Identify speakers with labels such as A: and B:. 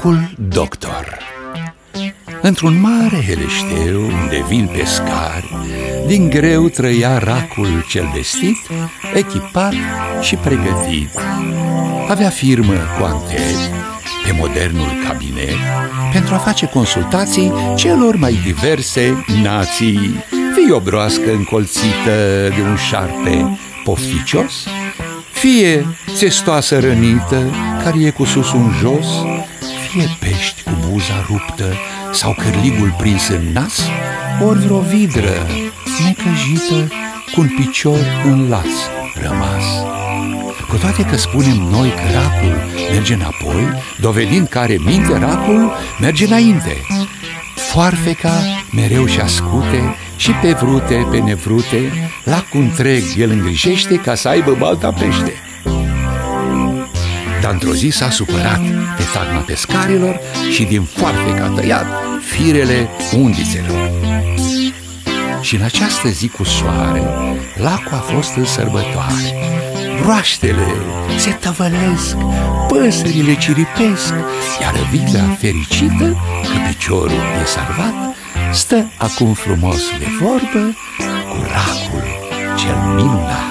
A: Racul doctor. Într-un mare heleșteu unde vin pescari Din greu trăia racul cel vestit Echipat și pregătit. Avea firmă cu anteni pe modernul cabinet Pentru a face consultații celor mai diverse nații. Fie o broască încolțită de un șarpe pofticios Fie țestoasă rănită care e cu sus un jos Fie pești cu buza ruptă sau cârligul prins în nas Ori vreo vidră necăjită cu un picior în las rămas. Cu toate că spunem noi că racul merge înapoi Dovedind care minte racul merge înainte. Foarfeca mereu și ascute și pe vrute, pe nevrute cu întreg el îngrijește ca să aibă balta pește Dar într-o zi s-a supărat pe tagma pescarilor Și din foarfeca a tăiat firele undițelor. Și în această zi cu soare Lacul a fost în sărbătoare. Broaștele se tăvălesc Păsările ciripesc Iar vila fericită Că piciorul e salvat Stă acum frumos de vorbă Cu racul cel minunat